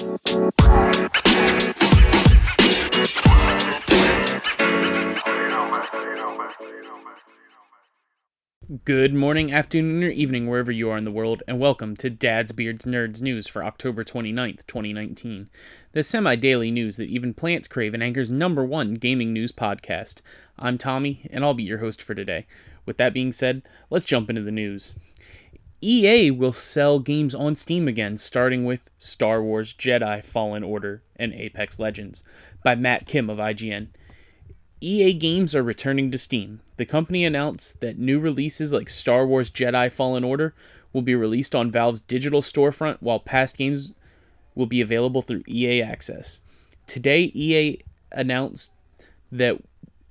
Good morning, afternoon, or evening, wherever you are in the world, and welcome to Dad's Beards Nerds News for October 29th, 2019. The semi daily news that even plants crave and Anchor's number one gaming news podcast. I'm Tommy, and I'll be your host for today. With that being said, let's jump into the news. EA will sell games on Steam again, starting with Star Wars Jedi Fallen Order and Apex Legends by Matt Kim of IGN. EA games are returning to Steam. The company announced that new releases like Star Wars Jedi Fallen Order will be released on Valve's digital storefront, while past games will be available through EA Access. Today, EA announced that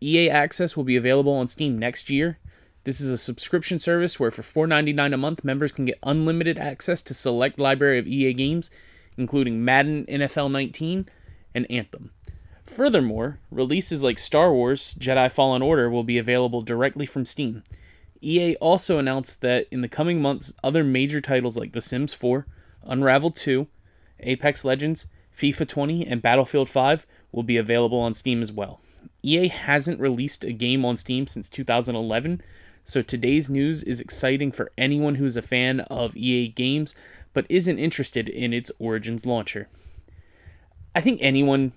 EA Access will be available on Steam next year. This is a subscription service where for $4.99 a month, members can get unlimited access to select library of EA games, including Madden NFL 19 and Anthem. Furthermore, releases like Star Wars Jedi Fallen Order will be available directly from Steam. EA also announced that in the coming months, other major titles like The Sims 4, Unravel 2, Apex Legends, FIFA 20, and Battlefield 5 will be available on Steam as well. EA hasn't released a game on Steam since 2011, so today's news is exciting for anyone who's a fan of EA games but isn't interested in its Origins launcher. I think anyone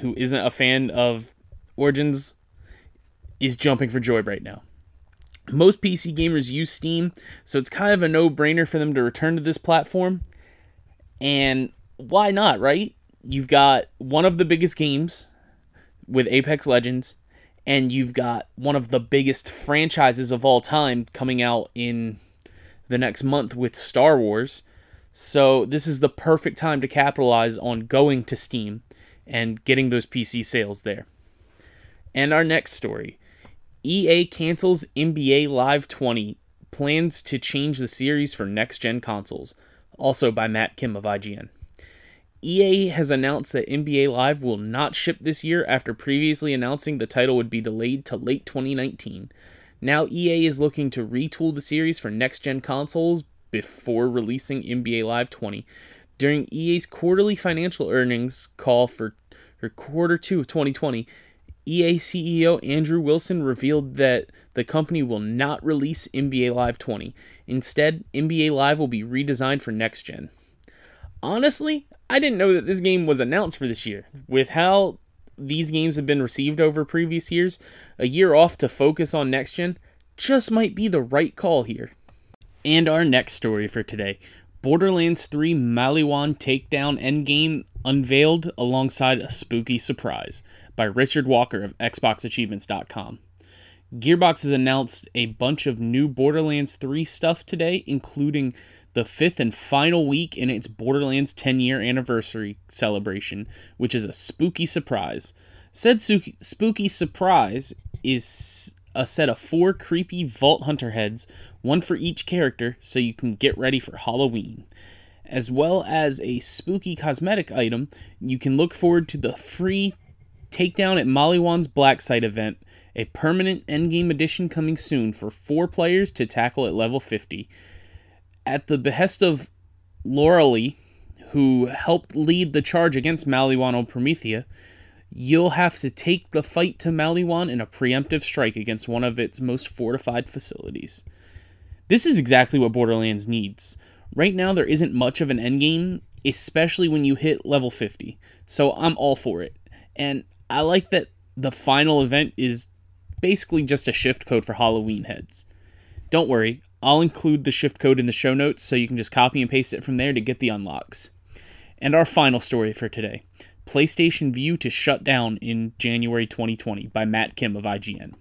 who isn't a fan of Origins is jumping for joy right now. Most PC gamers use Steam, so it's kind of a no brainer for them to return to this platform. And why not, right? You've got one of the biggest games with Apex Legends, and you've got one of the biggest franchises of all time coming out in the next month with Star Wars. So, this is the perfect time to capitalize on going to Steam and getting those PC sales there. And our next story EA cancels NBA Live 20, plans to change the series for next gen consoles, also by Matt Kim of IGN. EA has announced that NBA Live will not ship this year after previously announcing the title would be delayed to late 2019. Now EA is looking to retool the series for next gen consoles before releasing NBA Live 20, during EA's quarterly financial earnings call for, for quarter two of 2020, EA CEO Andrew Wilson revealed that the company will not release NBA Live 20. Instead, NBA Live will be redesigned for next gen. Honestly, I didn't know that this game was announced for this year. With how these games have been received over previous years, a year off to focus on next gen just might be the right call here. And our next story for today Borderlands 3 Maliwan Takedown Endgame unveiled alongside a spooky surprise by Richard Walker of XboxAchievements.com. Gearbox has announced a bunch of new Borderlands 3 stuff today, including the fifth and final week in its Borderlands 10 year anniversary celebration, which is a spooky surprise. Said spooky surprise is a set of four creepy Vault Hunter heads one for each character, so you can get ready for Halloween. As well as a spooky cosmetic item, you can look forward to the free takedown at Maliwan's Black Site event, a permanent endgame edition coming soon for four players to tackle at level 50. At the behest of Lorelei, who helped lead the charge against Maliwan on Promethea, you'll have to take the fight to Maliwan in a preemptive strike against one of its most fortified facilities. This is exactly what Borderlands needs. Right now, there isn't much of an endgame, especially when you hit level 50. So I'm all for it. And I like that the final event is basically just a shift code for Halloween heads. Don't worry, I'll include the shift code in the show notes so you can just copy and paste it from there to get the unlocks. And our final story for today PlayStation Vue to shut down in January 2020 by Matt Kim of IGN.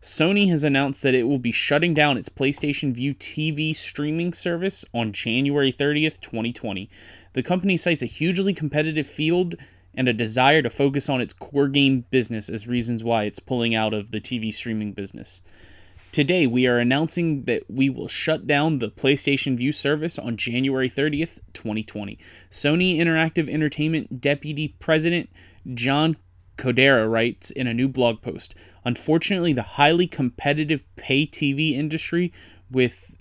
Sony has announced that it will be shutting down its PlayStation Vue TV streaming service on January 30th, 2020. The company cites a hugely competitive field and a desire to focus on its core game business as reasons why it's pulling out of the TV streaming business. Today, we are announcing that we will shut down the PlayStation Vue service on January 30th, 2020. Sony Interactive Entertainment Deputy President John Kodera writes in a new blog post Unfortunately, the highly competitive pay TV industry with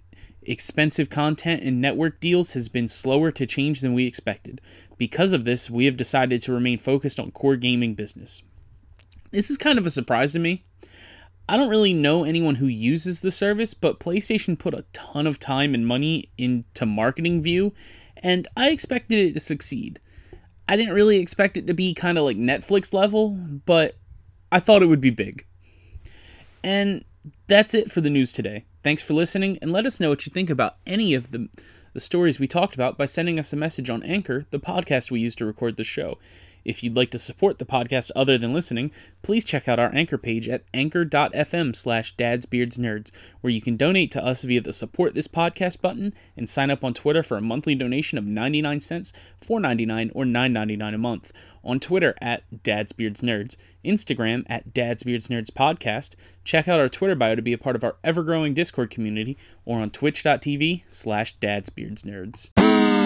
Expensive content and network deals has been slower to change than we expected. Because of this, we have decided to remain focused on core gaming business. This is kind of a surprise to me. I don't really know anyone who uses the service, but PlayStation put a ton of time and money into marketing Vue, and I expected it to succeed. I didn't really expect it to be kind of like Netflix level, but I thought it would be big. And that's it for the news today. Thanks for listening, and let us know what you think about any of the, the stories we talked about by sending us a message on Anchor, the podcast we use to record the show. If you'd like to support the podcast other than listening, please check out our Anchor page at anchor.fm slash dadsbeardsnerds, where you can donate to us via the support this podcast button and sign up on Twitter for a monthly donation of 99 cents, 4.99 or 9.99 a month. On Twitter at dadsbeardsnerds, Instagram at dadsbeardsnerds podcast. Check out our Twitter bio to be a part of our ever-growing Discord community, or on twitch.tv slash dadsbeardsnerds.